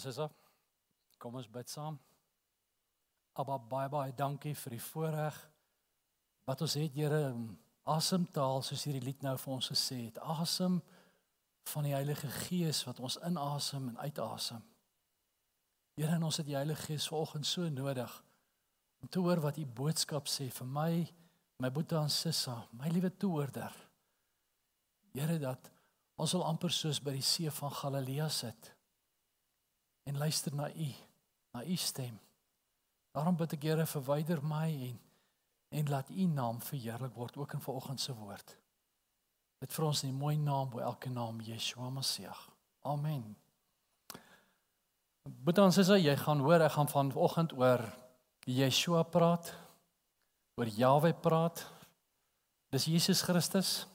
Boeta en Sissa. Kom ons bid saam. Abba baie baie dankie vir die voorreg wat ons het Here om asemtaal soos hierdie lied nou vir ons gesê het. Asem van die Heilige Gees wat ons inasem en uitasem. Here ons het die Heilige Gees vanoggend so nodig om te hoor wat u boodskap sê vir my, my Boeta en Sissa, my liewe toehoorder. Here dat ons wil amper soos by die see van Galilea sit en luister na u, na u stem. Daarom bid ek Here verwyder my en en laat u naam verheerlik word ook in vanoggend se woord. Dit vir ons in die mooi naam bo elke naam Yeshua Messie. Amen. Boetans sê jy gaan hoor ek gaan vanoggend oor Yeshua praat, oor Jahwe praat. Dis Jesus Christus.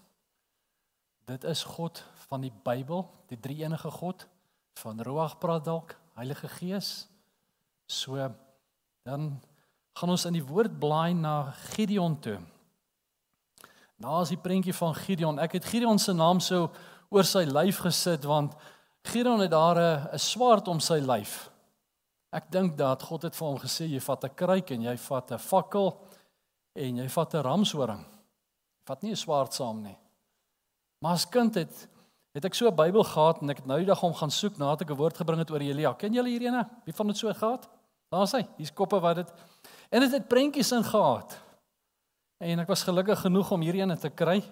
Dit is God van die Bybel, die drie enige God van Ruach praat dalk, Heilige Gees. So dan gaan ons in die woord blaai na Gideon toe. Nou is die prentjie van Gideon. Ek het Gideon se naam so oor sy lyf gesit want Gideon het daar 'n swaard om sy lyf. Ek dink dat God het vir hom gesê jy vat 'n kruik en jy vat 'n fakkel en jy vat 'n ramshoring. Vat nie 'n swaard saam nie. Maar as kind het het ek so 'n Bybel gehad en ek het nou die dag om gaan soek nadat ek 'n woord gebring het oor Elia. Ken julle hierdie ene? Wie van dit so gehad? Daar's hy. Hier's koppe wat dit en dit het, het prentjies in gehad. En ek was gelukkig genoeg om hierdie ene te kry.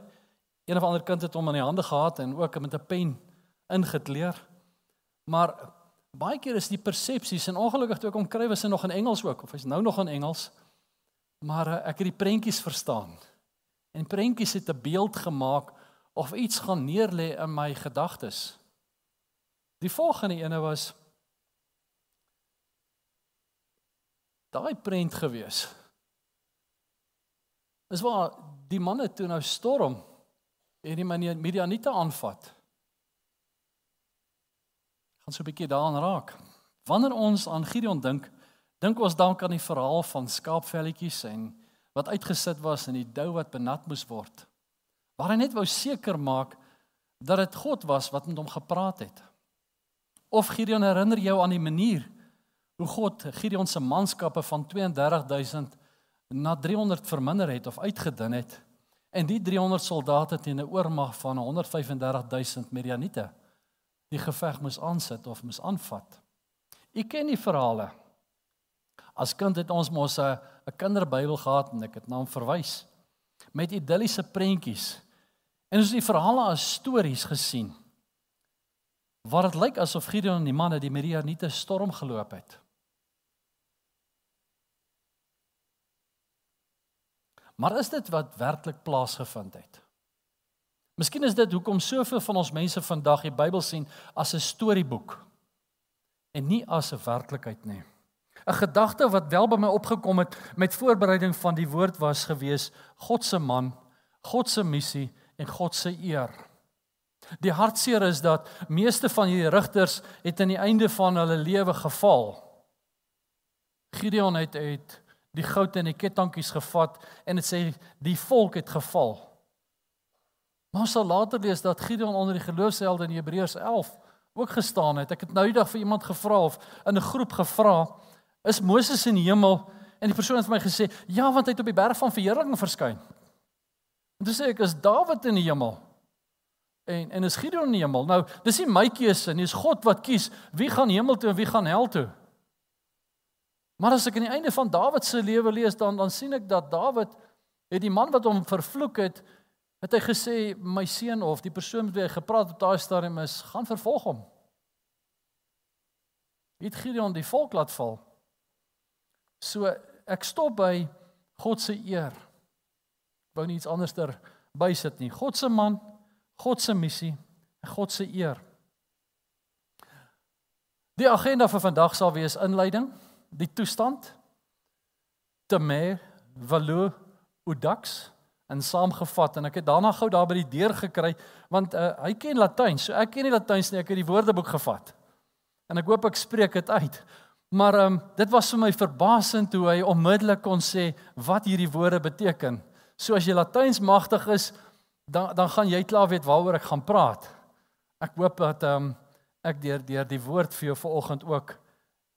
Een of ander kind het hom in die hande gehad en ook met 'n pen ingetleer. Maar baie keer is die persepsies en ongelukkig toe ek hom kry was hy nog in Engels ook of hy's nou nog in Engels. Maar uh, ek het die prentjies verstaan. En prentjies het 'n beeld gemaak of iets gaan neerlê in my gedagtes. Die volgende ene was daai prent gewees. Dis waar die manne toe nou storm en die manier Midianite aanvat. Gaan so 'n bietjie daaraan raak. Wanneer ons aan Gideon dink, dink ons dalk aan die verhaal van skaapvelletjies en wat uitgesit was in die dou wat benat moes word waar hy net wou seker maak dat dit God was wat met hom gepraat het. Of Gideon herinner jou aan die manier hoe God Gideon se manskappe van 32000 na 300 verminder het of uitgedun het en die 300 soldate teen 'n oormag van 135000 Midianiete die geveg moes aansit of moes aanvat. U ken die verhale. As kind het ons mos 'n 'n kinderbybel gehad en ek het na hom verwys met idilliese prentjies En ons het die verhale as stories gesien. Waar dit lyk asof Gideon en die manne die Midianiete storm geloop het. Maar is dit wat werklik plaasgevind het? Miskien is dit hoekom soveel van ons mense vandag die Bybel sien as 'n storieboek en nie as 'n werklikheid nie. 'n Gedagte wat wel by my opgekom het met voorbereiding van die woord was gewees God se man, God se missie en God se eer. Die hartseer is dat meeste van hierdie rigters het aan die einde van hulle lewe geval. Gideon het uit die goud en die kettinkies gevat en dit sê die volk het geval. Maar ons sal later lees dat Gideon onder die geloofshelde in Hebreërs 11 ook gestaan het. Ek het nou eendag vir iemand gevra of in 'n groep gevra, is Moses in die hemel? En die persoon het vir my gesê, "Ja, want hy het op die berg van verheerliking verskyn." En toe sê ek is Dawid in die hemel. En en is Gideon in die hemel. Nou, dis nie my keuse nie, dis God wat kies wie gaan hemel toe en wie gaan hel toe. Maar as ek aan die einde van Dawid se lewe lees dan dan sien ek dat Dawid het die man wat hom vervloek het, het hy gesê my seun of die persoon met wie hy gepraat op daai stadium is, gaan vervolg hom. Het Gideon die volk laat val. So ek stop by God se eer wou nie iets anderster bysit nie. God se man, God se missie en God se eer. Die agenda vir vandag sal wees inleiding, die toestand te me valo udax en saamgevat en ek het daarna gou daar by die deur gekry want uh, hy ken Latyn so ek ken nie Latyn nie ek het die woordeboek gevat en ek hoop ek spreek dit uit maar um, dit was vir my verbasend hoe hy onmiddellik kon sê wat hierdie woorde beteken So as jy Latyns magtig is, dan dan gaan jy klaar weet waaroor ek gaan praat. Ek hoop dat ehm um, ek deur deur die woord vir jou vanoggend ook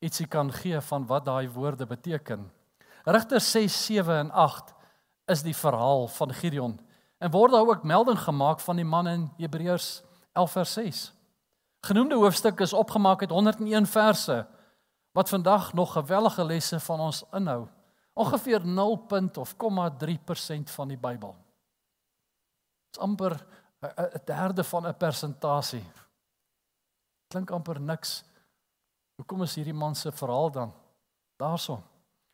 ietsie kan gee van wat daai woorde beteken. Rigter 6, 7 en 8 is die verhaal van Gideon en word daar ook melding gemaak van die man in Hebreërs 11 vers 6. Genoemde hoofstuk is opgemaak uit 101 verse wat vandag nog gewellige lesse van ons inhou. Ongeveer 0. of 0,3% van die Bybel. Dit's amper 'n derde van 'n persentasie. Klink amper niks. Hoekom is hierdie man se verhaal dan daarso?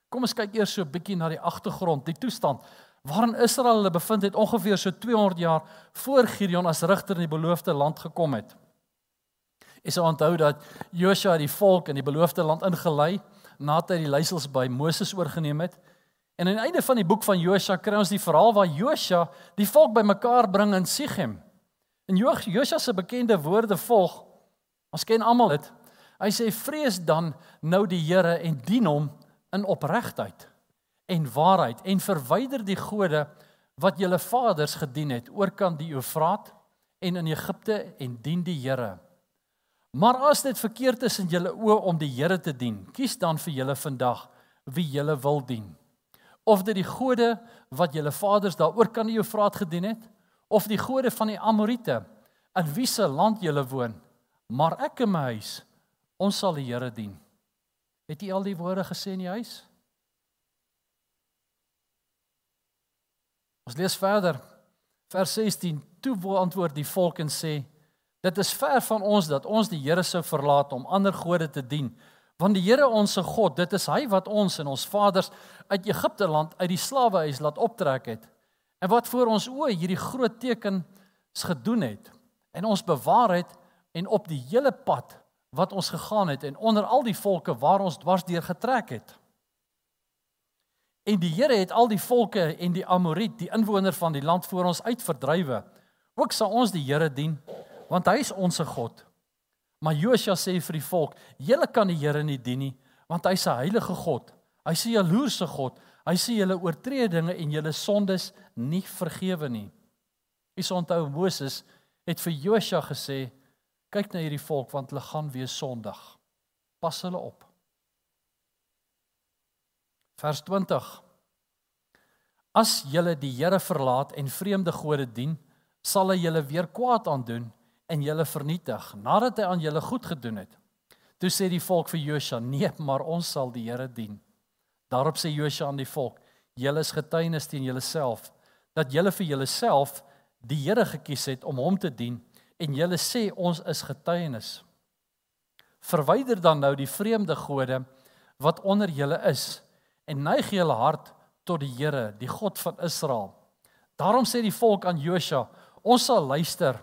Kom ons kyk eers so 'n bietjie na die agtergrond, die toestand waarin Israel hulle bevind het ongeveer so 200 jaar voor Gideon as regter in die beloofde land gekom het. Is sou onthou dat Joshua die volk in die beloofde land ingelei nadat hy die leiersels by Moses oorgeneem het. En aan die einde van die boek van Joshua kry ons die verhaal waar Joshua die volk bymekaar bring in Sichem. En Joshua se bekende woorde volg. Ons ken almal dit. Hy sê vrees dan nou die Here en dien hom in opregtheid en waarheid en verwyder die gode wat julle vaders gedien het oorkant die Eufraat en in Egipte en dien die Here. Maar as dit verkeerd is in julle oë om die Here te dien, kies dan vir julle vandag wie julle wil dien. Of dit die gode wat julle vaders daaroor kan die Eufraat gedien het, of die gode van die Amorite in wie se land julle woon, maar ek en my huis ons sal die Here dien. Het jy al die woorde gesê in die huis? Ons lees verder. Vers 16: Toe antwoord die volk en sê: Dit is ver van ons dat ons die Here sou verlaat om ander gode te dien. Want die Here ons se God, dit is hy wat ons en ons vaders uit Egipte land uit die slawehuis laat optrek het. En wat voor ons oë hierdie groot tekens gedoen het en ons bewaar het en op die hele pad wat ons gegaan het en onder al die volke waar ons dwars deur getrek het. En die Here het al die volke en die Amoriet, die inwoner van die land voor ons uitverdrywe. Ook sal ons die Here dien, want hy is ons God. Maar Josua sê vir die volk: "Julle kan die Here nie dien nie, want hy is 'n heilige God. Hy is 'n jaloerse God. Hy sê julle oortredinge en julle sondes nie vergewe nie." Is onthou Moses het vir Josua gesê: "Kyk na hierdie volk want hulle gaan weer sondig. Pas hulle op." Vers 20 As julle die Here verlaat en vreemde gode dien, sal hy julle weer kwaad aandoen en julle vernietig nadat hy aan julle goed gedoen het. Toe sê die volk vir Josua: "Nee, maar ons sal die Here dien." Daarop sê Josua aan die volk: "Julle is getuienis teen julleself dat julle vir julleself die Here gekies het om hom te dien en julle sê ons is getuienis. Verwyder dan nou die vreemde gode wat onder julle is." en neig julle hart tot die Here, die God van Israel. Daarom sê die volk aan Josua: Ons sal luister.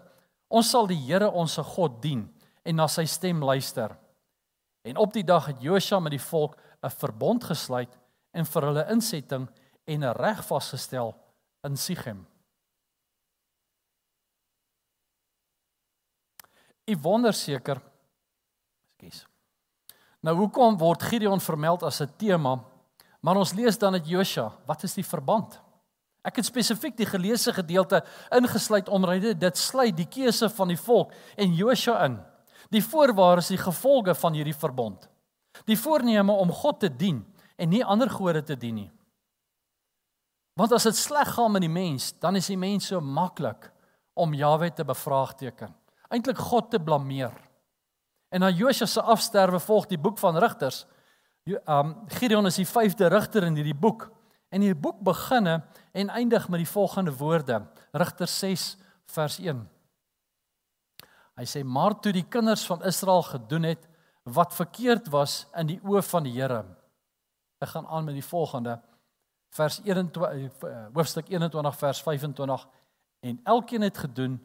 Ons sal die Here ons God dien en na sy stem luister. En op die dag het Josua met die volk 'n verbond gesluit en vir hulle insetting en 'n reg vasgestel in Sichem. U wonder seker. Ekskuus. Nou hoekom word Gideon vermeld as 'n tema Maar ons lees dan uit Josua, wat is die verband? Ek het spesifiek die geleesde gedeelte ingesluit omdat dit sluit die keuse van die volk en Josua in. Die voorwaarde is die gevolge van hierdie verbond. Die voorneme om God te dien en nie ander gode te dien nie. Want as dit sleg gaan met die mens, dan is die mens so maklik om Jahwe te bevraagteken. Eintlik God te blameer. En na Josua se afsterwe volg die boek van Rigters um Gideon is die vyfde rigter in hierdie boek. En hierdie boek beginne en eindig met die volgende woorde. Rigter 6 vers 1. Hy sê maar toe die kinders van Israel gedoen het wat verkeerd was in die oë van die Here. Ek gaan aan met die volgende vers 21 eh, hoofstuk 21 vers 25 en elkeen het gedoen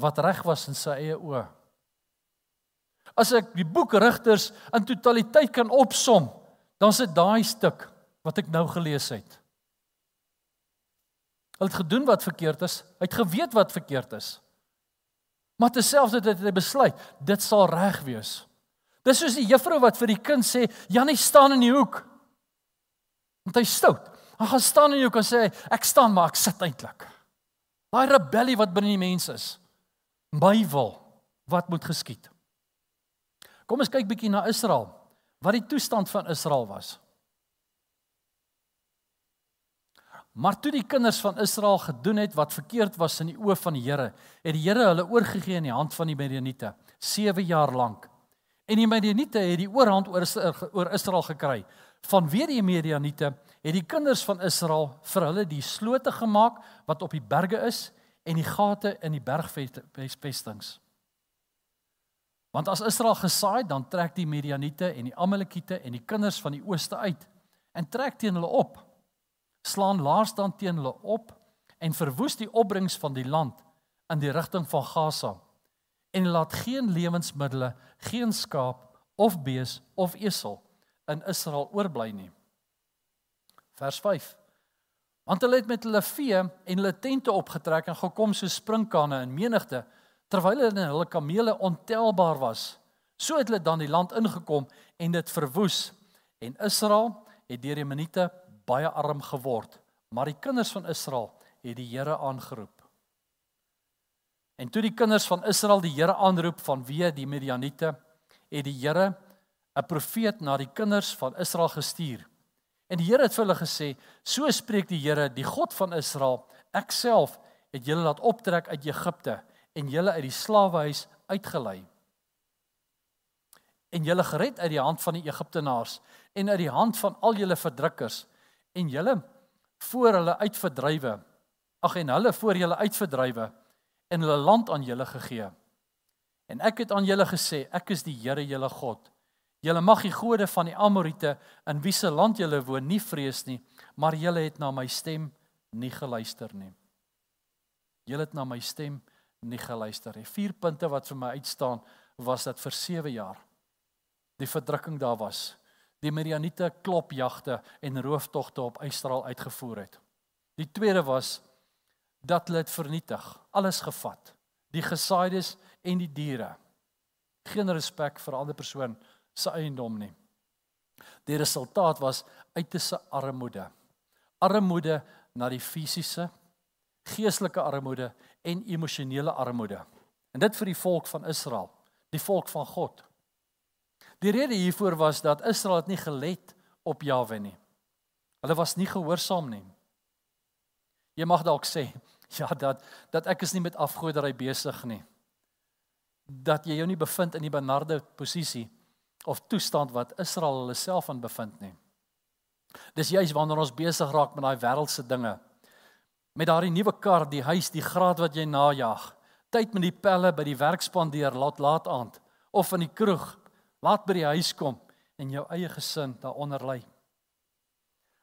wat reg was in sy eie oë. As ek die boek Rigters in totaliteit kan opsom, dan is dit daai stuk wat ek nou gelees het. Hulle het gedoen wat verkeerd is, hy het geweet wat verkeerd is. Maar terselfdertyd het hy besluit, dit sal reg wees. Dis soos die juffrou wat vir die kind sê, "Janie staan in die hoek." Want hy stout. Hy gaan staan in die hoek en sê, "Ek staan, maar ek sit eintlik." Daai rebellie wat binne die mens is. My wil, wat moet geskied? Kom ons kyk bietjie na Israel. Wat die toestand van Israel was. Maar toe die kinders van Israel gedoen het wat verkeerd was in die oë van die Here, het die Here hulle oorgegee in die hand van die Midianiete 7 jaar lank. En die Midianiete het die oorhand oor oor Israel gekry. Vanweë die Midianiete het die kinders van Israel vir hulle die slote gemaak wat op die berge is en die gate in die bergvestings. Want as Israel gesaai, dan trek die Midianiete en die Amalekiete en die kinders van die ooste uit en trek teen hulle op. Slaan laars dan teen hulle op en verwoes die opbrengs van die land in die rigting van Gaza en laat geen lewensmiddels, geen skaap of bees of esel in Israel oorbly nie. Vers 5. Want hulle het met hulle vee en hulle tente opgetrek en gekom so sprinkane in menigte terwyl hulle hulle kamele ontelbaar was. So het hulle dan die land ingekom en dit verwoes. En Israel het deur die Minite baie arm geword, maar die kinders van Israel het die Here aangeroep. En toe die kinders van Israel die Here aanroep vanweë die Midianiete, het die Here 'n profeet na die kinders van Israel gestuur. En die Here het vir hulle gesê: "So spreek die Here, die God van Israel: Ek self het julle laat optrek uit Egipte en julle uit die slawehuis uitgelei. En julle gered uit die hand van die Egiptenaars en uit die hand van al julle verdrukkers en julle voor hulle uitverdrywe. Ag en hulle voor julle uitverdrywe en hulle land aan julle gegee. En ek het aan julle gesê, ek is die Here julle God. Julle mag die gode van die Amorite in wie se land julle woon nie vrees nie, maar julle het na my stem nie geluister nie. Julle het na my stem nie geluister nie. Vier punte wat vir my uitstaan was dat vir 7 jaar die verdrukking daar was. Die Midianiete klopjagte en rooftogte op Israel uitgevoer het. Die tweede was dat hulle dit vernietig, alles gevat. Die gesaaides en die diere. Geen respek vir ander persoon se eiendom nie. Die resultaat was uiterse armoede. Armoede na die fisiese, geestelike armoede en emosionele armoede. En dit vir die volk van Israel, die volk van God. Die rede hiervoor was dat Israel het nie gelet op Jawe nie. Hulle was nie gehoorsaam nie. Jy mag dalk sê, ja, dat dat ek is nie met afgoderry besig nie. Dat jy jou nie bevind in die benarde posisie of toestand wat Israel hulle self aan bevind nie. Dis juis wanneer ons besig raak met daai wêreldse dinge met daardie nuwe kar, die huis, die graad wat jy najag. Tyd met die pelle by die werk spandeer laat laat aand of in die kroeg laat by die huis kom en jou eie gesin daaronder lê.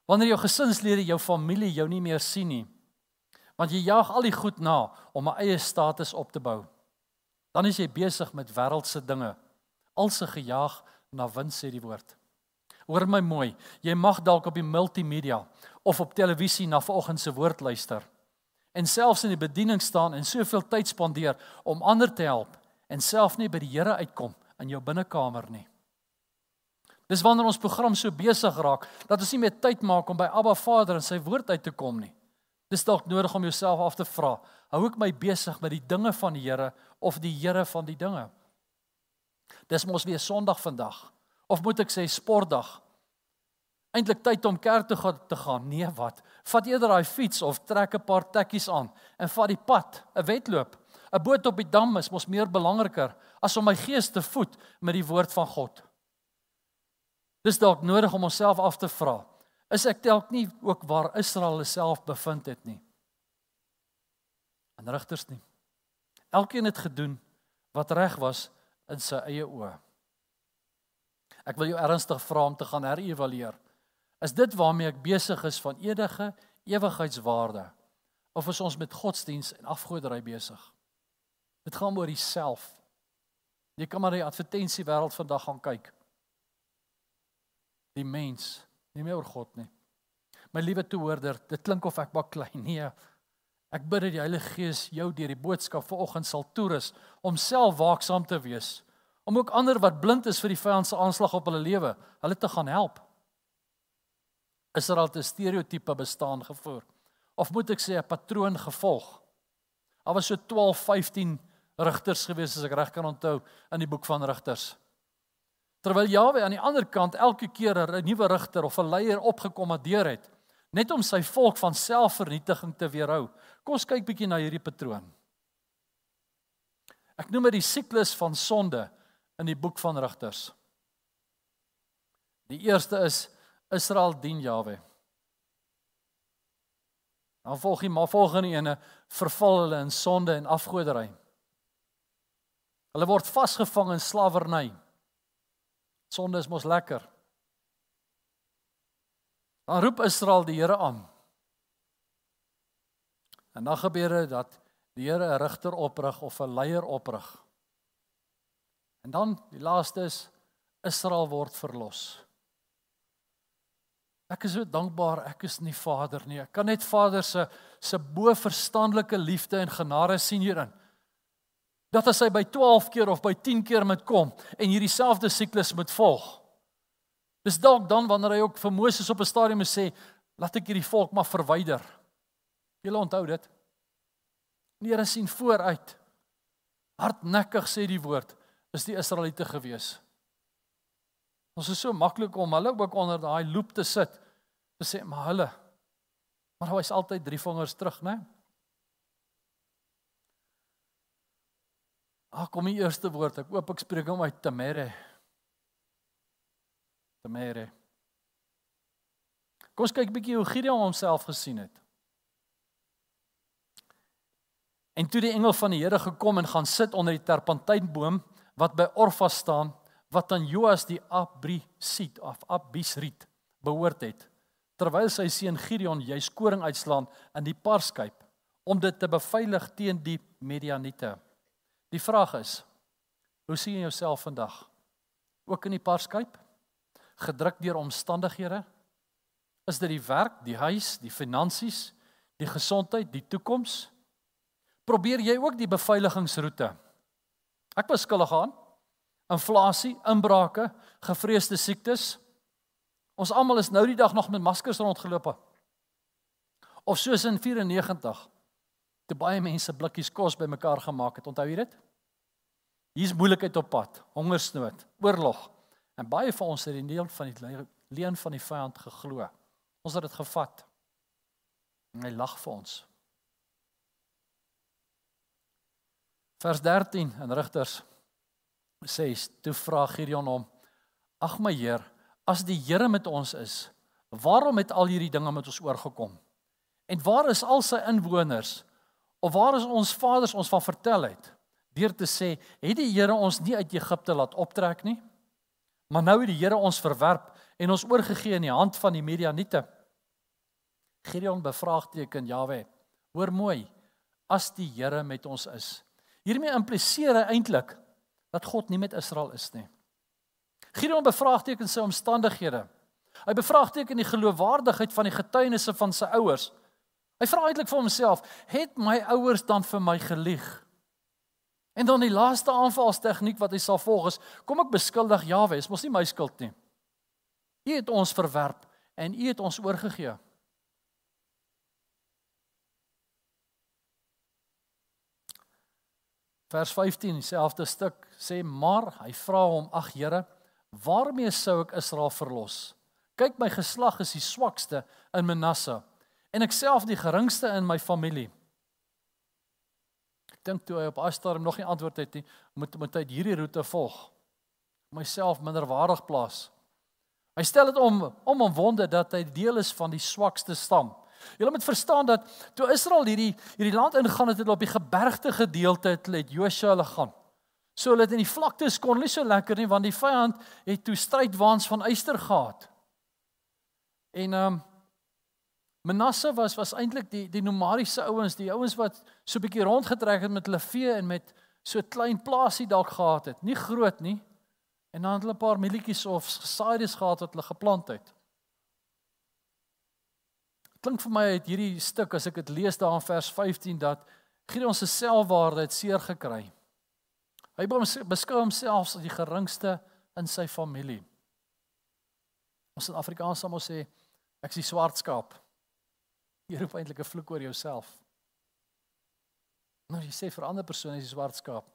Wanneer jou gesinslede, jou familie jou nie meer sien nie, want jy jaag al die goed na om 'n eie status op te bou. Dan is jy besig met wêreldse dinge, alse gejaag na wins sê die woord. Hoor my mooi, jy mag dalk op die multimedia of op televisie na vanoggend se woord luister en selfs in die bediening staan en soveel tyd spandeer om ander te help en self nie by die Here uitkom in jou binnekamer nie. Dis wanneer ons program so besig raak dat ons nie meer tyd maak om by Abba Vader en sy woord uit te kom nie. Dis dalk nodig om jouself af te vra, hou ek my besig met die dinge van die Here of die Here van die dinge? Dis mos weer Sondag vandag. Of moet ek sê sportdag? eintlik tyd om kerk toe te gaan. Nee, wat? Vat eerder daai fiets of trek 'n paar tekkies aan en vat die pad, 'n wedloop. 'n Boot op die dam is mos meer belangriker as om my gees te voed met die woord van God. Dis dalk nodig om onsself af te vra. Is ek dalk nie ook waar Israel self bevind het nie? En rigters nie. Elkeen het gedoen wat reg was in sy eie oë. Ek wil jou ernstig vra om te gaan herëvalueer. Is dit waarmee ek besig is van edige ewigheidswaarde of is ons met godsdiens en afgoderry besig? Dit gaan oor jouself. Jy kan maar die advertensie wêreld vandag gaan kyk. Die mens, nie meer oor God nie. My liewe toehoorder, dit klink of ek baklei. Nee. Ek bid dat die Heilige Gees jou deur die boodskap vanoggend sal toerus om self waaksaam te wees, om ook ander wat blind is vir die vyand se aanslag op hulle lewe, hulle te gaan help. Israel het 'n stereotipe bestaan gevoer of moet ek sê 'n patroon gevolg. Daar was so 12, 15 rigters gewees as ek reg kan onthou in die boek van Rigters. Terwyl Jawe aan die ander kant elke keer 'n nuwe rigter of 'n leier opgekommandeer het, net om sy volk van selfvernietiging te weerhou. Kom ons kyk bietjie na hierdie patroon. Ek noem dit die siklus van sonde in die boek van Rigters. Die eerste is Israel dien Jawe. Dan volg die maar volgende ene verval hulle in sonde en afgoderry. Hulle word vasgevang in slawerny. Sonde is mos lekker. Dan roep Israel die Here aan. En dan gebeur dit dat die Here 'n regter oprig of 'n leier oprig. En dan die laaste is Israel word verlos. Ek is so dankbaar ek is nie vader nie. Ek kan net Vader se se bo verstandelike liefde en genade sien hierin. Dat as hy by 12 keer of by 10 keer moet kom en hierdie selfde siklus moet volg. Dis dalk dan wanneer hy ook vir Moses op 'n stadium sê, laat ek hierdie volk maar verwyder. Julle onthou dit? Die Here sien vooruit. Hardnekkig sê die woord, is die Israeliete gewees. Ons is so maklik om hulle ook onder daai loop te sit. Te sê maar hulle. Maar hy is altyd drie vingers terug, né? Ag kom die eerste woord. Ek oop ek spreek hom uit Temere. Temere. Kom ons kyk bietjie hoe Gideon homself gesien het. En toe die engel van die Here gekom en gaan sit onder die terpentynboom wat by Orfa staan, wat aan Joas die Abrisit of Abisrit behoort het terwyl sy seun Gideon jy skoring uitslaan in die parskyp om dit te beveilig teen die Midianiete. Die vraag is: Hoe sien jy jouself vandag? Ook in die parskyp? Gedruk deur omstandighede? Is dit die werk, die huis, die finansies, die gesondheid, die toekoms? Probeer jy ook die beveiligingsroete? Ek was skuldig aan inflasie, inbrake, gevreesde siektes. Ons almal is nou die dag nog met maskers rondgeloop. Of soos in 94 te baie mense blikkies kos bymekaar gemaak het. Onthou jy dit? Hier's moeilikheid op pad, hongersnood, oorlog. En baie van ons het die deel van die leen van die vyand geglo. Ons het dit gevat. En hy lag vir ons. Vers 13 in Rigters sê toe vra Gideon hom: "Ag my Heer, as die Here met ons is, waarom het al hierdie dinge met ons oorgekom? En waar is al sy inwoners? Of waar is ons vaders ons van vertel het deur te sê, het die Here ons nie uit Egipte laat optrek nie? Maar nou het die Here ons verwerp en ons oorgegee in die hand van die Midianiete." Gideon bevraagteken Jawe: "Hoor mooi, as die Here met ons is." Hiermee impliseer hy eintlik dat God nie met Israel is nie. Gideon bevraagteken sy omstandighede. Hy bevraagteken die geloofwaardigheid van die getuienisse van sy ouers. Hy vra eintlik vir homself: "Het my ouers dan vir my gelieg?" En dan die laaste aanvalstegniek wat hy sal volg is: "Kom ek beskuldig Jawe, is mos nie my skuld nie. U het ons verwerp en u het ons oorgegee." Vers 15 dieselfde stuk sê maar hy vra hom ag Here waarmee sou ek Israel verlos kyk my geslag is die swakste in Manasse en ek self die geringste in my familie ek dink toe hy op Astarm nog nie antwoord het nie moet moet hy hierdie roete volg myself minderwaardig plaas hy stel dit om om omwonde dat hy deel is van die swakste stam Julle moet verstaan dat toe Israel hierdie hierdie land ingaan het, het hulle op die gebergte gedeelte het hulle Joshua hulle gaan. So hulle het in die vlaktes kon nie so lekker nie want die vyand het toe strydwaans van eyster gehad. En ehm um, Manasse was was eintlik die die nomadiese ouens, die ouens wat so 'n bietjie rondgetrek het met hulle vee en met so 'n klein plaasie dalk gehad het. Nie groot nie. En dan het hulle 'n paar mielietjies of saaides gehad wat hulle geplant het. Klink vir my uit hierdie stuk as ek dit lees daar in vers 15 dat Gideon se selfwaarde het seer gekry. Hy beskou homself as die geringste in sy familie. Ons in Afrikaans sal ons sê ek is die swart skaap. Jy roep eintlik 'n vloek oor jouself. Nou jy sê vir 'n ander persoon is die swart skaap.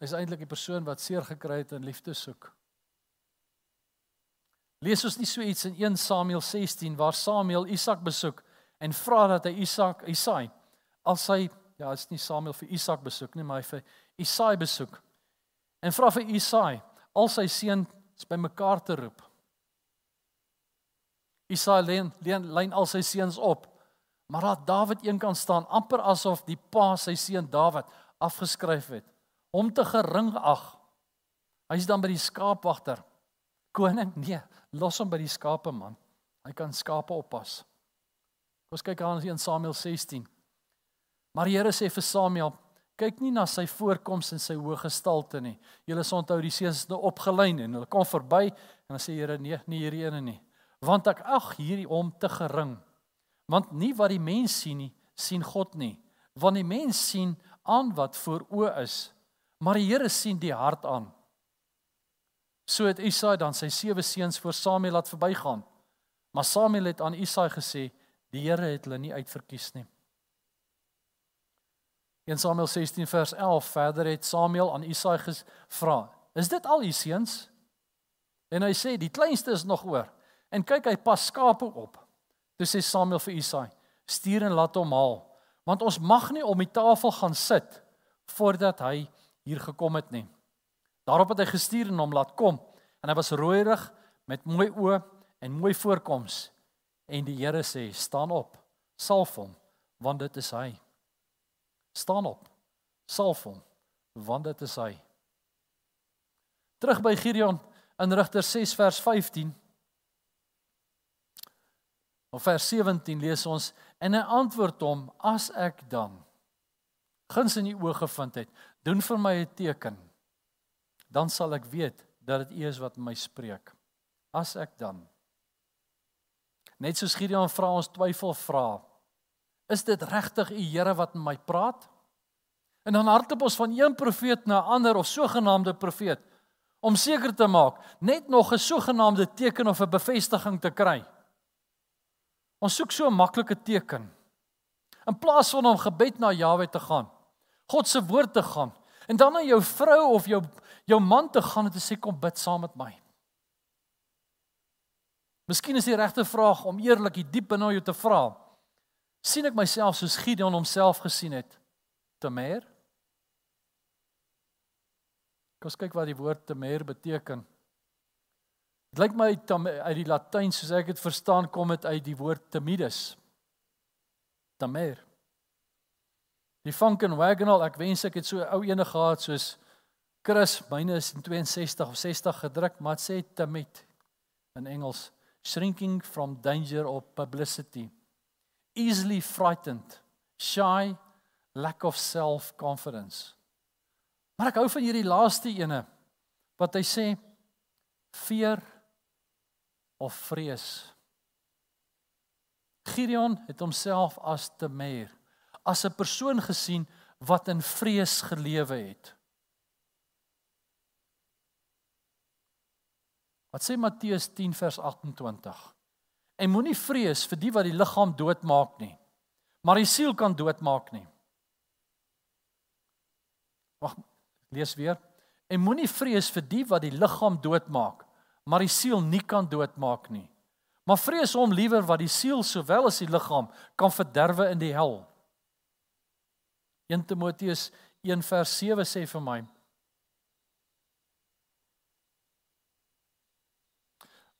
is eintlik die persoon wat seer gekry het en liefde soek. Lees ons nie so iets in 1 Samuel 16 waar Samuel Isak besoek en vra dat hy Isak Isai al sy ja, is nie Samuel vir Isak besoek nie, maar hy vir Isai besoek. En vra vir Isai al sy seuns bymekaar te roep. Isai leen leen lyn al sy seuns op. Maar dat Dawid een kan staan amper asof die pa sy seun Dawid afgeskryf het om te gering ag. Hy's dan by die skaapwagter. Koning, nee, los hom by die skape man. Hy kan skape oppas. Kom ons kyk aan in Samuel 16. Maar die Here sê vir Samuel, kyk nie na sy voorkoms en sy hoë gestalte nie. Julle sal onthou die seuns het nou opgelyn en hulle kom verby en dan sê Here nee, nie hierdie ene nie. Want ek ag hierdie om te gering. Want nie wat die mens sien nie, sien God nie. Want die mens sien aan wat voor oë is, maar die Here sien die hart aan. So het Isaai dan sy sewe seuns voor Samuel laat verbygaan. Maar Samuel het aan Isaai gesê, die Here het hulle nie uitverkies nie. In Samuel 16 vers 11 verder het Samuel aan Isaai gevra: "Is dit al u seuns?" En hy sê: "Die kleinste is nog oor." En kyk, hy pas skape op. Toe sê Samuel vir Isaai: "Stuur en laat hom haal, want ons mag nie om die tafel gaan sit voordat hy hier gekom het nie." Daarop het hy gestuur en hom laat kom, en hy was rooierig met mooi oë en mooi voorkoms. En die Here sê: "Staan op, salf hom, want dit is hy." staan op. Salf hom, want dit is hy. Terug by Gideon in Rigters 6 vers 15. Of vers 17 lees ons en hy antwoord hom: As ek dan guns in u oë gevind het, doen vir my 'n teken. Dan sal ek weet dat dit U is wat my spreek. As ek dan Net soos Gideon vra ons twyfel vra. Is dit regtig u Here wat met my praat? En dan hardloop ons van een profeet na 'n ander of sogenaamde profeet om seker te maak net nog 'n sogenaamde teken of 'n bevestiging te kry. Ons soek so 'n maklike teken. In plaas van om gebed na Jahwe te gaan, God se woord te gaan en dan na jou vrou of jou jou man te gaan en te sê kom bid saam met my. Miskien is die regte vraag om eerlik diep binne jou te vra sien ek myself soos Gideon homself gesien het te meer Kom kyk wat die woord temer beteken. Dit lyk my uit die Latyn soos ek dit verstaan kom dit uit die woord timidus. Temer. Die Funken Wagonal, ek wens ek het so ou ene gehad soos Chris, myne is in 62 of 60 gedruk, maar sê timid in Engels, shrinking from danger or publicity easily frightened, shy, lack of self-confidence. Maar ek hou van hierdie laaste ene wat hy sê fear of vrees. Gideon het homself as te meer as 'n persoon gesien wat in vrees gelewe het. Wat sê Matteus 10 vers 28? En moenie vrees vir die wat die liggaam doodmaak nie, maar die siel kan doodmaak nie. Wag, lees weer. En moenie vrees vir die wat die liggaam doodmaak, maar die siel nie kan doodmaak nie. Maar vrees hom liewer wat die siel sowel as die liggaam kan verderwe in die hel. 1 Timoteus 1 vers 7 sê vir my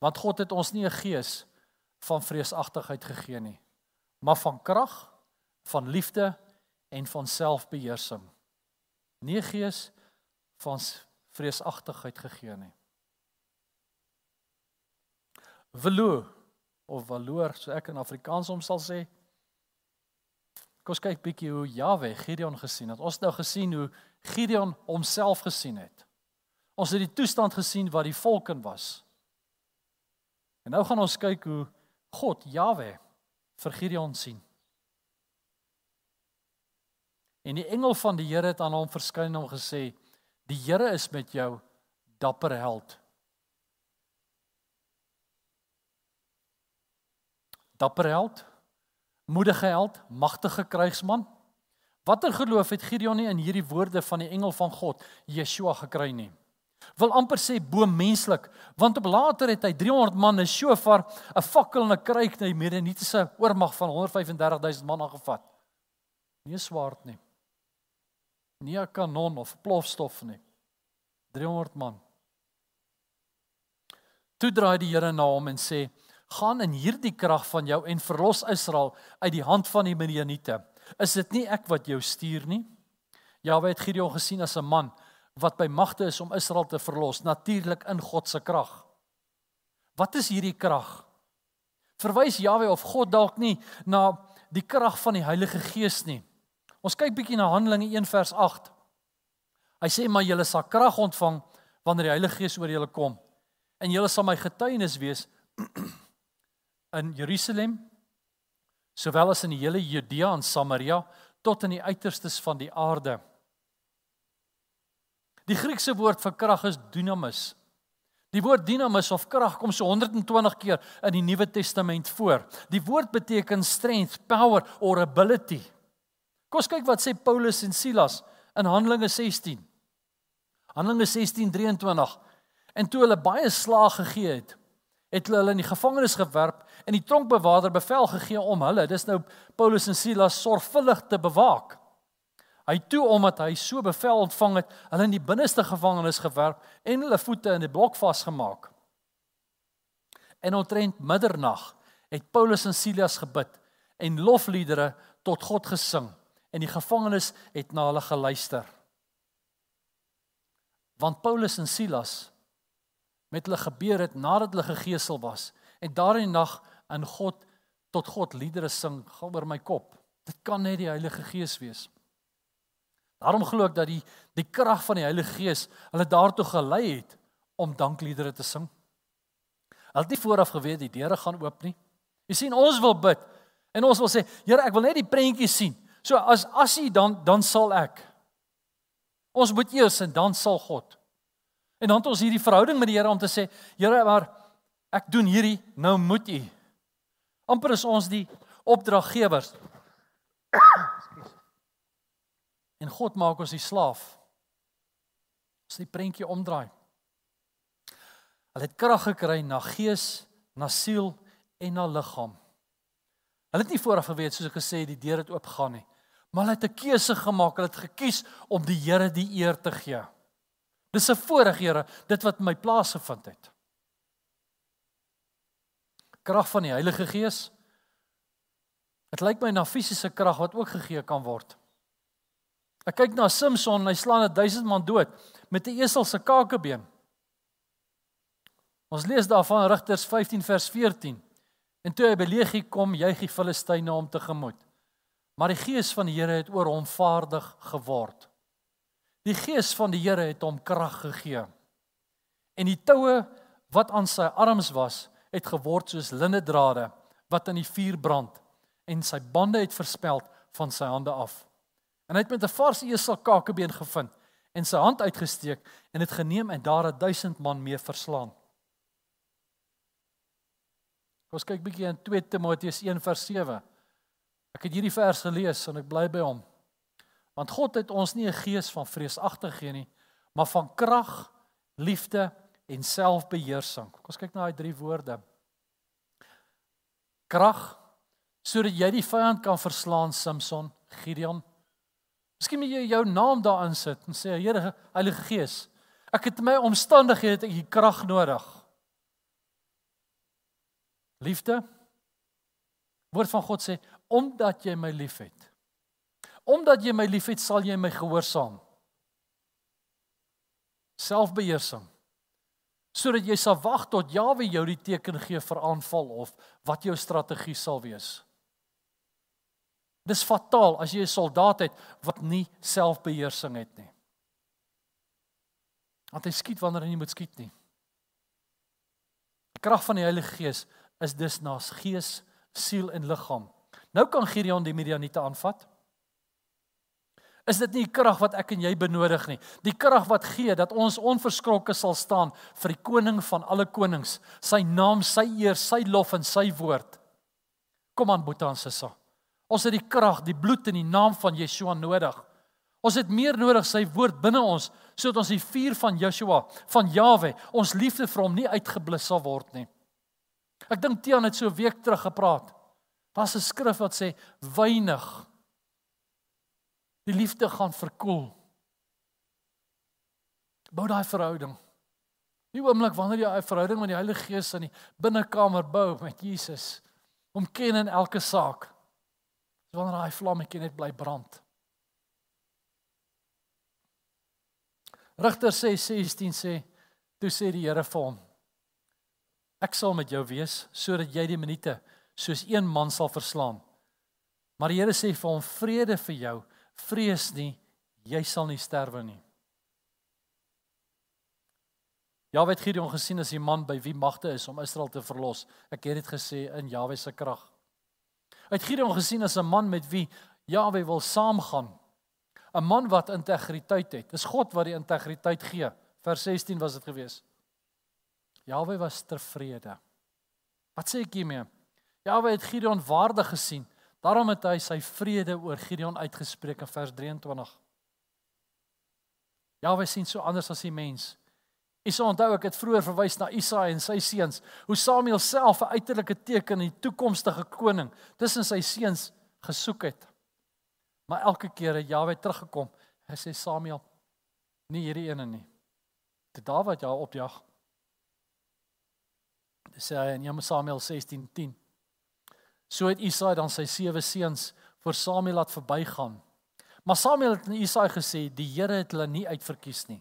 Want God het ons nie 'n gees van vreesagtigheid gegee nie, maar van krag, van liefde en van selfbeheersing. Nie gees van vreesagtigheid gegee nie. Velo of valoor, so ek in Afrikaans hom sal sê. Kom kyk bietjie hoe Jawe Gideon gesien het. Ons het nou gesien hoe Gideon homself gesien het. Ons het die toestand gesien wat die volk in was. En nou gaan ons kyk hoe God Jawe vir Gideon sien. En die engel van die Here het aan hom verskyn en hom gesê: Die Here is met jou, dapper held. Dapper held, moedige held, magtige krygsman. Watter geloof het Gideon nie in hierdie woorde van die engel van God, Yeshua gekry nie? Wil amper sê bo menslik, want op later het hy 300 man 'n shofar, 'n fakkel en 'n kruik na die Midianitiese oormag van 135000 man aangevat. Nie swaard nie. Nie 'n kanon of plofstof nie. 300 man. Toe draai die Here na hom en sê: "Gaan in hierdie krag van jou en verlos Israel uit die hand van die Midianiete." Is dit nie ek wat jou stuur nie? Jaweh het Gideon gesien as 'n man wat by magte is om Israel te verlos, natuurlik in God se krag. Wat is hierdie krag? Verwys Jaweh of God dalk nie na die krag van die Heilige Gees nie. Ons kyk bietjie na Handelinge 1 vers 8. Hy sê maar julle sal krag ontvang wanneer die Heilige Gees oor julle kom en julle sal my getuienis wees in Jerusalem, sowel as in die hele Judea en Samaria tot in die uiterstes van die aarde. Die Griekse woord vir krag is dynamis. Die woord dynamis of krag kom so 120 keer in die Nuwe Testament voor. Die woord beteken strength, power or ability. Kom ons kyk wat sê Paulus en Silas in Handelinge 16. Handelinge 16:23. En toe hulle baie slae gegee het, het hulle hulle in die gevangenis gewerp en die tronkbewaarder bevel gegee om hulle, dis nou Paulus en Silas sorgvuldig te bewaak. Hy toe omdat hy so bevel ontvang het, hulle in die binneste gevangenis gewerp en hulle voete in die blok vasgemaak. En omtrent middernag het Paulus en Silas gebid en lofliedere tot God gesing en die gevangenis het na hulle geluister. Want Paulus en Silas met hulle gebeur het nadat hulle gegeesel was en daardie nag in God tot God liedere sing gaan oor my kop. Dit kan net die Heilige Gees wees. Daarom glo ek dat die die krag van die Heilige Gees hulle daartoe gelei het om dankliedere te sing. Hulle het nie vooraf geweet die deure gaan oop nie. Jy sien ons wil bid en ons wil sê Here ek wil net die prentjie sien. So as as U dan dan sal ek. Ons moet eers en dan sal God. En dan het ons hierdie verhouding met die Here om te sê, Here, maar ek doen hierdie, nou moet U. amper is ons die opdraggewers. en God maak ons die slaaf. As die prentjie omdraai. Hulle het krag gekry na gees, na siel en na liggaam. Hulle het nie vooraf geweet soos ek gesê die deur het oopgegaan nie. Maar hulle het 'n keuse gemaak. Hulle het gekies om die Here die eer te gee. Dis 'n voorreg, Here, dit wat my plaas gevind het. Krag van die Heilige Gees. Dit lyk my na fisiese krag wat ook gegee kan word. Ek kyk na Samson, hy slaan 'n 1000 man dood met 'n esel se kakebeen. Ons lees daarvan Rigters 15 vers 14. En toe hy by Legie kom, juig die Filistyne hom tegemoet. Maar die gees van die Here het oor hom vaardig geword. Die gees van die Here het hom krag gegee. En die toue wat aan sy arms was, het geword soos linnedrade wat in die vuur brand en sy bande het verspeld van sy hande af. En hy het met 'n vars esel kakebeen gevind en sy hand uitgesteek en dit geneem en daar 'n 1000 man mee verslaan. Ons kyk bietjie in 2 Timoteus 1:7. Ek het hierdie vers gelees en ek bly by hom. Want God het ons nie 'n gees van vreesagtig gegee nie, maar van krag, liefde en selfbeheersing. Kom ons kyk na daai drie woorde. Krag sodat jy die vyand kan verslaan, Samson, Gideon. Miskien moet jy jou naam daarin sit en sê Here, Heilige Gees, ek het my omstandighede ek krag nodig. Liefde. Woord van God sê omdat jy my liefhet. Omdat jy my liefhet, sal jy my gehoorsaam. Selfbeheersing. Sodat jy sal wag tot Jawe jou die teken gee vir aanval of wat jou strategie sal wees. Dis fataal as jy 'n soldaat het wat nie selfbeheersing het nie. Want hy skiet wanneer hy nie moet skiet nie. Die krag van die Heilige Gees is dus na gees, siel en liggaam. Nou kan Gideon die Midianiete aanvat is dit nie krag wat ek en jy benodig nie. Die krag wat gee dat ons onverskrokke sal staan vir die koning van alle konings, sy naam, sy eer, sy lof en sy woord. Kom aan Boeta en Sissa. Ons het die krag, die bloed in die naam van Yeshua nodig. Ons het meer nodig sy woord binne ons sodat ons die vuur van Yeshua, van Jawe, ons liefde vir hom nie uitgeblus sal word nie. Ek dink Tiaan het so 'n week terug gepraat. Daar's 'n skrif wat sê weinig die liefde gaan verkoel. Bou daai verhouding. Die oomblik wanneer jy 'n verhouding met die Heilige Gees in die binnekamer bou met Jesus, om ken in elke saak. So wanneer daai vlammetjie net bly brand. Rigter sê 16 sê toe sê die Here vir hom Ek sal met jou wees sodat jy die minute soos een man sal verslaan. Maar die Here sê vir hom vrede vir jou, vrees nie, jy sal nie sterwe nie. Jaweh het Gideon gesien as 'n man by wie magte is om Israel te verlos. Ek het dit gesê in Jaweh se krag. Hy het Gideon gesien as 'n man met wie Jaweh wil saamgaan. 'n Man wat integriteit het. Dis God wat die integriteit gee. Vers 16 was dit gewees. Jaweh was tevrede. Wat sê ek hiermee? Jaweh het Gideon waardig gesien. Daarom het hy sy vrede oor Gideon uitgespreek in vers 23. Jaweh sien so anders as die mens. Ek sou onthou ek het vroeër verwys na Isaia en sy seuns, hoe Samuel self 'n uiterlike teken in die toekomstige koning tussen sy seuns gesoek het. Maar elke keer het Jaweh teruggekom. Hy sê Samuel, nie hierdie ene nie. Dit Dawid jou opjag. Dis sê hy in 1 Samuel 16:10. So het Isaia dan sy sewe seuns voor Samuel laat verbygaan. Maar Samuel het aan Isaia gesê, die Here het hulle nie uitverkies nie.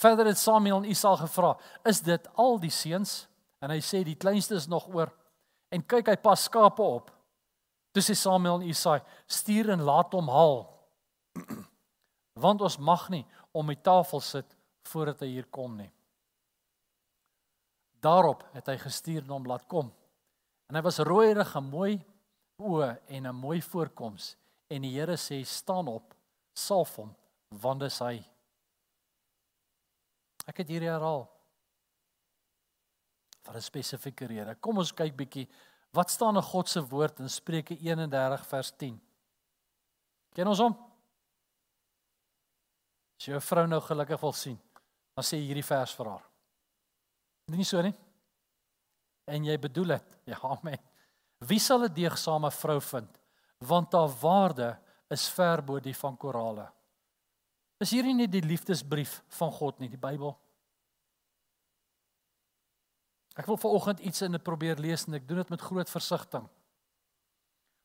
Verder het Samuel en Isaal gevra: "Is dit al die seuns?" En hy sê die kleinste is nog oor. En kyk hy pas skape op. Toe sê Samuel en Isaai: "Stuur en laat hom haal." Want ons mag nie om die tafel sit voordat hy hier kom nie. Daarop het hy gestuur en hom laat kom. En hy was rooierig en mooi oë en 'n mooi voorkoms en die Here sê: "Staan op, salf hom, want dis hy." Ek het hierdie herhaal. vir 'n spesifieke rede. Kom ons kyk bietjie wat staan in God se woord in Spreuke 31 vers 10. Ken ons hom? As 'n vrou nou gelukkig wil sien, dan sê hierdie vers vir haar. Is nie so nie? En jy bedoel dit. Ja, amen. Wie sal 'n deegsame vrou vind? Want haar waarde is ver bo die van korale. Is hierdie nie die liefdesbrief van God nie, die Bybel? Ek wil vanoggend iets in dit probeer lees en ek doen dit met groot versigtiging.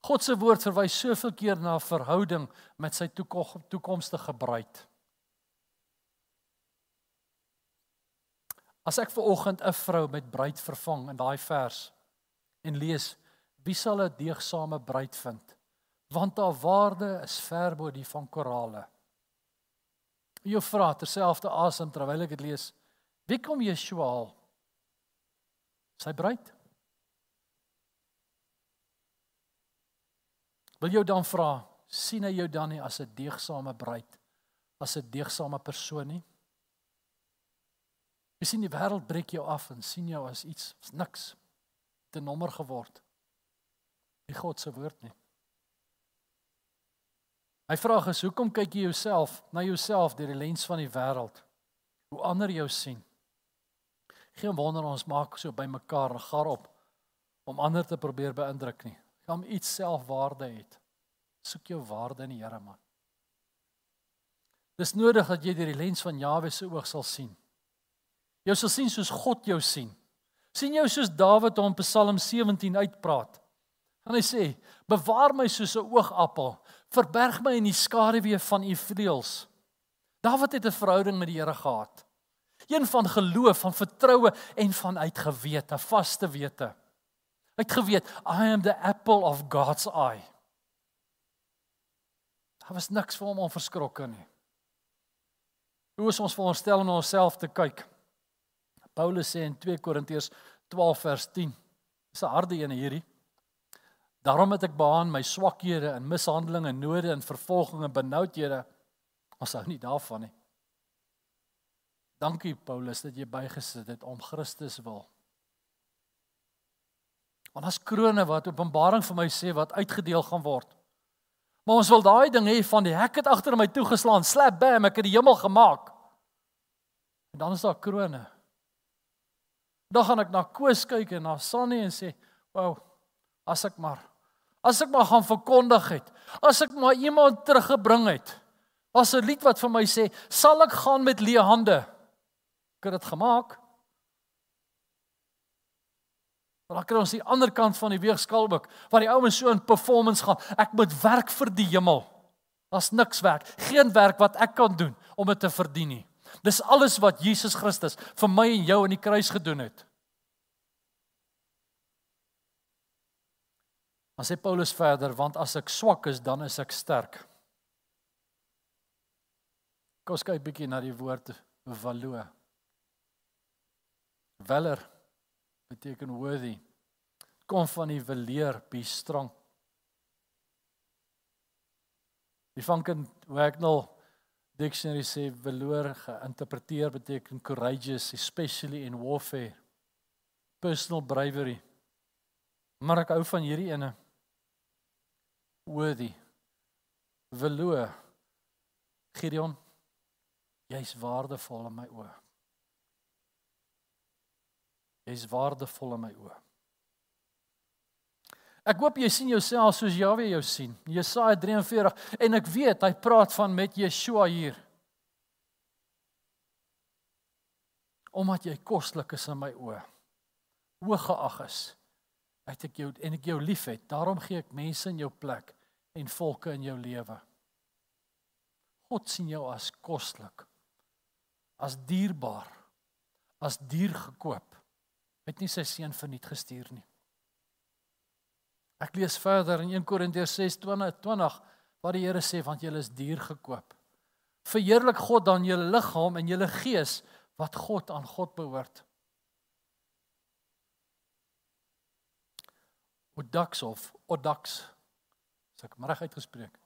God se woord verwys soveel keer na 'n verhouding met sy toekomstige bruid. As ek vanoggend 'n vrou met bruid vervang in daai vers en lees, wie sal 'n deegsame bruid vind? Want haar waarde is ver bo die van korale. Jy vra terselfderasem terwyl ek dit lees. Wie kom Yeshua haal? Sy bruid. Wil jy dan vra, sien hy jou dan nie as 'n deegsame bruid, as 'n deegsame persoon nie? Jy sien die wêreld breek jou af en sien jou as iets, as niks, te nommer geword. Nie God se woord nie. My vraag is hoekom kyk jy jouself na jouself deur die lens van die wêreld? Hoe ander jou sien? Geen wonder ons maak so by mekaar regar op om ander te probeer beïndruk nie. Om iets selfwaarde het. Soek jou waarde in die Here man. Dis nodig dat jy deur die lens van Jahwe se oog sal sien. Jy sal sien soos God jou sien. sien jou soos Dawid hom Psalm 17 uitpraat. En hy sê: "Bewaar my soos 'n oogappel verberg my in die skaduwee van u vleuels. Dawid het 'n verhouding met die Here gehad. Een van geloof, van vertroue en van uitgewete, vaste wete. Hy het geweet, I am the apple of God's eye. Daar was niks vir hom om verskrokke nie. Hoe is ons veronderstel om na onsself te kyk? Paulus sê in 2 Korintiërs 12 vers 10. Dis 'n harde een hierdie. Daarom het ek behaan my swakhede en mishandelinge en node en vervolging en benoudhede. Ons hou nie daarvan nie. Dankie Paulus dat jy bygesit het om Christus wil. Want as krone wat Openbaring vir my sê wat uitgedeel gaan word. Maar ons wil daai ding hê van die hek het agter my toegeslaan, slap bam, ek het die hemel gemaak. En dan is daar krone. Dan gaan ek na Koos kyk en na Sannie en sê, "Wow, as ek maar as ek maar gaan verkondig het, as ek maar iemand teruggebring het." Was 'n lied wat vir my sê, "Sal ek gaan met leë hande?" Ek het dit gemaak. Maar dan kry ons die ander kant van die weegskaal ook, waar die ouens so in performance gaan. Ek moet werk vir die hemel. Daar's niks werk, geen werk wat ek kan doen om dit te verdien nie. Dis alles wat Jesus Christus vir my en jou aan die kruis gedoen het. Maar sê Paulus verder, want as ek swak is, dan is ek sterk. Kom kyk bietjie na die woord valoe. Veller beteken worthy. Kom van die veleer, be strong. Die vanken Wagnall dictionary sê veloor geïnterpreteer beteken courageous, especially in warfare. Personal bravery. Maar ek hou van hierdie ene. Worthy. Veloor. Gideon, jy's waardevol in my oë. Jy's waardevol in my oë. Ek hoop jy sien jouself soos Jahwe jou sien. Jesaja 43 en ek weet hy praat van met Yeshua hier. Omdat jy koslik is in my oë. Hooggeag is. Het ek jou en ek jou liefhet. Daarom gee ek mense in jou plek en volke in jou lewe. God sien jou as koslik. As dierbaar. As dier gekoop het nie sy seun verniet gestuur nie. Ek lees verder in 1 Korintiërs 6:20 waar die Here sê want julle is duur gekoop. Verheerlik God dan julle liggaam en julle gees wat God aan God behoort. Odax of Odax. As ek reg uitgespreek.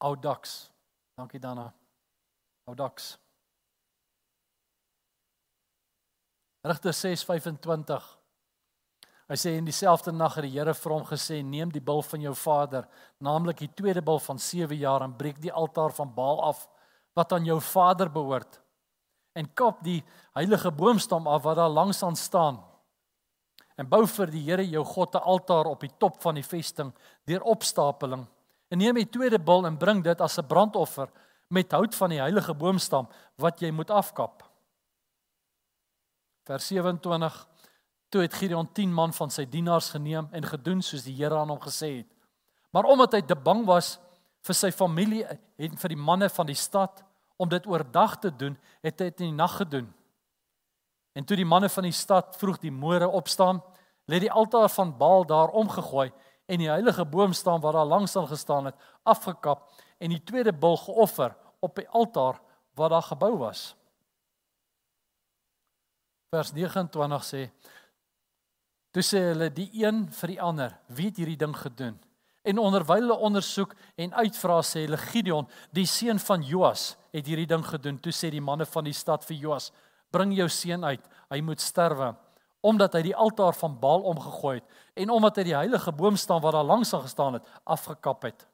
Odax. Dankie Dana. Odax. Rigter 6:25. Hy sê in dieselfde nag het die Here vir hom gesê: "Neem die bil van jou vader, naamlik die tweede bil van 7 jaar en breek die altaar van Baal af wat aan jou vader behoort. En kap die heilige boomstam af wat daar langs aan staan. En bou vir die Here jou God 'n altaar op die top van die vesting deur opstapeling. En neem die tweede bil en bring dit as 'n brandoffer met hout van die heilige boomstam wat jy moet afkap." Vers 27 Toe het Gideon 10 man van sy dienaars geneem en gedoen soos die Here aan hom gesê het. Maar omdat hy te bang was vir sy familie en vir die manne van die stad om dit oordag te doen, het hy dit in die nag gedoen. En toe die manne van die stad vroeg die môre opstaan, lê die altaar van Baal daar omgegooi en die heilige boom staan waar daar langs aan gestaan het, afgekap en die tweede bul geoffer op die altaar wat daar gebou was vers 29 sê Toe sê hulle die een vir die ander, wie het hierdie ding gedoen? En onderwyl hulle ondersoek en uitvra sê hulle Gideon, die seun van Joas, het hierdie ding gedoen. Toe sê die manne van die stad vir Joas, bring jou seun uit, hy moet sterwe omdat hy die altaar van Baal omgegooi het en omdat hy die heilige boom staan wat daar langs aan gestaan het, afgekap het.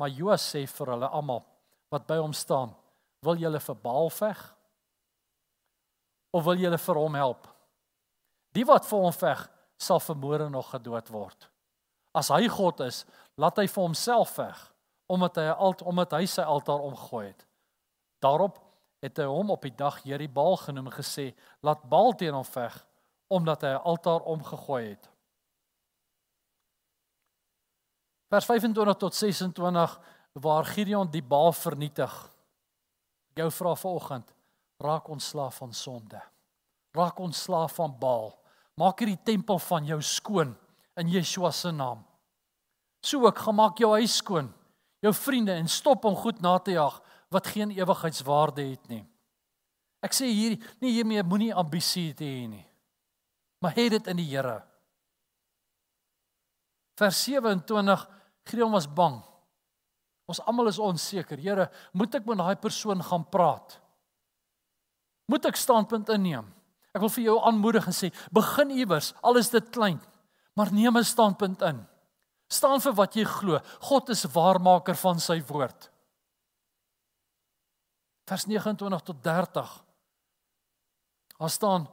Maar Joas sê vir hulle almal wat by hom staan, wil julle vir Baal veg? of wil julle vir hom help? Die wat vir hom veg, sal vermoere nog gedood word. As hy God is, laat hy vir homself veg omdat hy alt omdat hy sy altaar omgegooi het. Daarop het hy hom op die dag Jerubal genoem en gesê: "Laat Baal teen hom veg omdat hy 'n altaar omgegooi het." Vers 25 tot 26 waar Gideon die Baal vernietig. Jou vra vanoggend, raak ontslaaf van sonde. Raak ontslaaf van Baal. Maak hierdie tempel van jou skoon in Yeshua se naam. So ook gemaak jou huis skoon, jou vriende en stop om goed na te jag wat geen ewigheidswaarde het nie. Ek sê hier nie hiermee moenie ambisie hê nie. Maar hê dit in die Here. Vers 27 Gideon was bang. Ons almal is onseker. Here, moet ek met daai persoon gaan praat? moet ek standpunt inneem. Ek wil vir jou aanmoedig en sê, begin iewers, al is dit klein, maar neem 'n standpunt in. Staan vir wat jy glo. God is waarmaker van sy woord. Vers 29 tot 30. Daar staan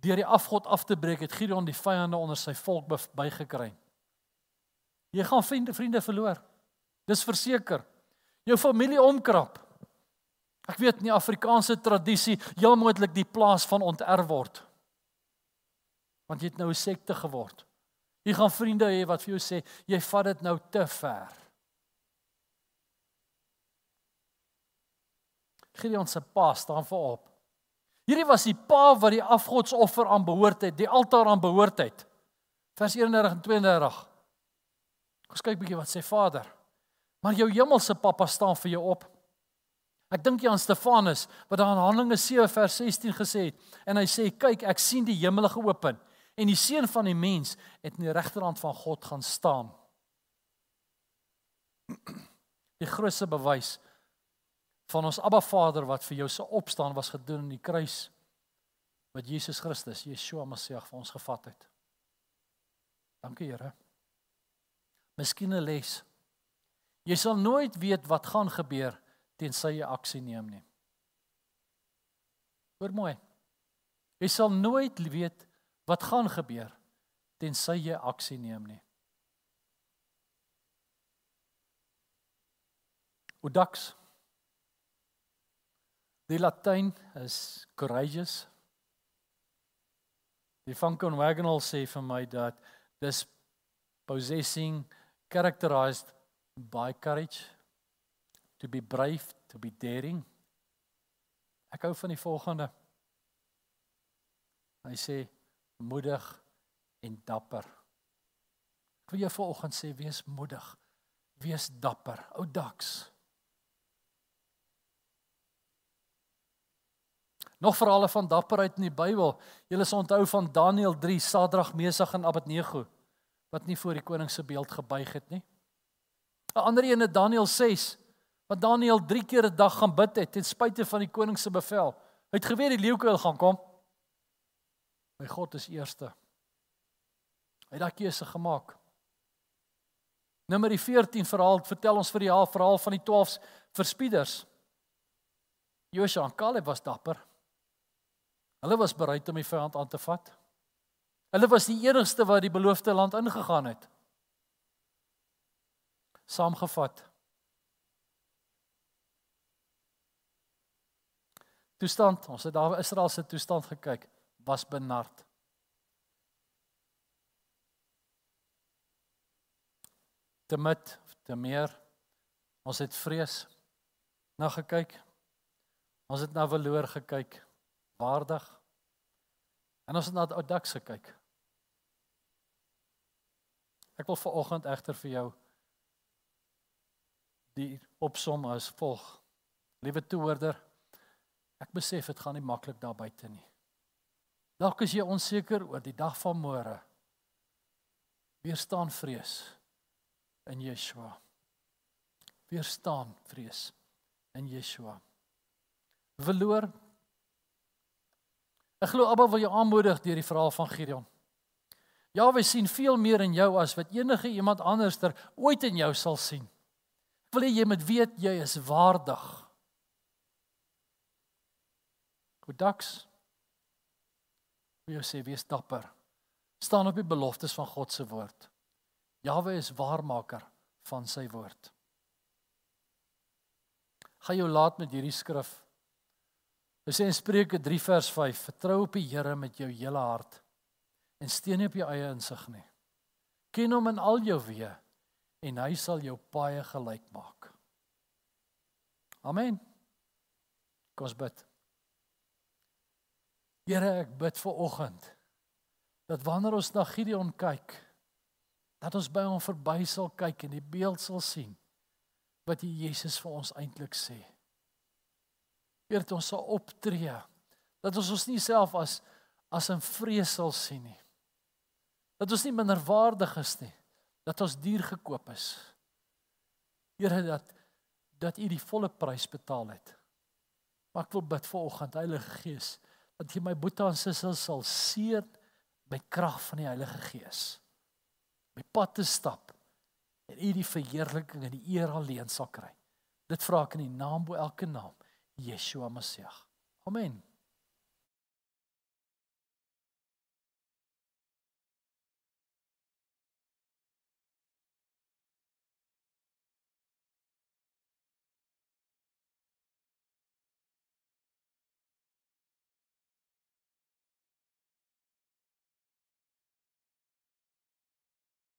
deur die afgod af te breek het Gideon die vyande onder sy volk bygekry. Jy gaan vriende vriende verloor. Dis verseker. Jou familie omkrap. Ek weet nie Afrikaanse tradisie heel moontlik die plaas van onterf word. Want jy het nou 'n sekte geword. Jy gaan vriende hê wat vir jou sê jy vat dit nou te ver. Gideon se pa staan voorop. Hierdie was die pa wat die afgodsoffer aan behoort het, die altaar aan behoort het. Vers 31 en 32. Kom kyk bietjie wat sê Vader. Maar jou hemelse Pappa staan vir jou op. Ek dink jy aan Stefanus wat daar in Handelinge 7 vers 16 gesê het en hy sê kyk ek sien die hemele geopen en die seun van die mens het in die regterhand van God gaan staan. Die grootste bewys van ons Abba Vader wat vir jou se opstaan was gedoen in die kruis wat Jesus Christus, Yeshua Messie vir ons gevat het. Dankie Here. Miskien 'n les. Jy sal nooit weet wat gaan gebeur tensy jy aksie neem nie. Hoor mooi. Jy sal nooit weet wat gaan gebeur tensy jy aksie neem nie. Odax. Die Latyn is courageous. Die Function Wagonal sê vir my dat dis possessing characterized by courage to be brave to be daring. Ek hou van die volgende. Hy sê moedig en dapper. Ek wil jou vanoggend sê wees moedig. Wees dapper. Ou daks Nog verhale van dapperheid in die Bybel. Julle sal onthou van Daniël 3, Sadrag, Mesach en Abednego wat nie voor die koning se beeld gebuig het nie. 'n Ander een in Daniël 6 wat Daniël 3 keer 'n dag gaan bid het ten spyte van die koning se bevel. Hy het geweet die leeukuil gaan kom. My God is eerste. Hy het daai keuse gemaak. Nommer 14 verhaal vertel ons vir die verhaal van die 12 verspieders. Josua en Caleb was dapper. Hulle was bereid om die vyand aan te vat. Hulle was die enigste wat die beloofde land ingegaan het. Saamgevat. Toestand, ons het daar Israel se toestand gekyk, was benard. Te met, te meer. Ons het vrees na gekyk. Ons het na verloor gekyk. Waardig. En ons het na Odax gekyk. Ek wil vanoggend egter vir jou die opsom as volg. Liewe toehoorder, ek besef dit gaan nie maklik daar buite nie. Dalk is jy onseker oor die dag van môre. Weerstaan vrees in Yeshua. Weerstaan vrees in Yeshua. Verloor. Ek glo Abba wil jou aanmoedig deur die verhaal van Gideon. Jawe sien veel meer in jou as wat enige iemand anderster ooit in jou sal sien. Ek wil hê jy moet weet jy is waardig. Godaks. Wie sê wees dapper. staan op die beloftes van God se woord. Jawe is waarmaker van sy woord. Gaan jou laat met hierdie skrif. Dit sê in Spreuke 3 vers 5: Vertrou op die Here met jou hele hart en steun nie op jou eie insig nie. Ken hom in al jou weë en hy sal jou paaie gelyk maak. Amen. Kom ons bid. Here, ek bid vir oggend dat wanneer ons na Gideon kyk, dat ons by hom verby sal kyk en die beeld sal sien wat die Jesus vir ons eintlik sê. Eer dit ons sal optree dat ons ons nie self as as 'n vrees sal sien nie. Dat ons nie minderwaardig is nie dat ons duur gekoop is. Here dat dat U die volle prys betaal het. Maar ek wil bid vir oggend Heilige Gees dat jy my boete en sissel sal seën met krag van die Heilige Gees my pad te stap en U die verheerliking en die eer alleen sal kry. Dit vra ek in die naam bo elke naam, Yeshua Messie. Amen.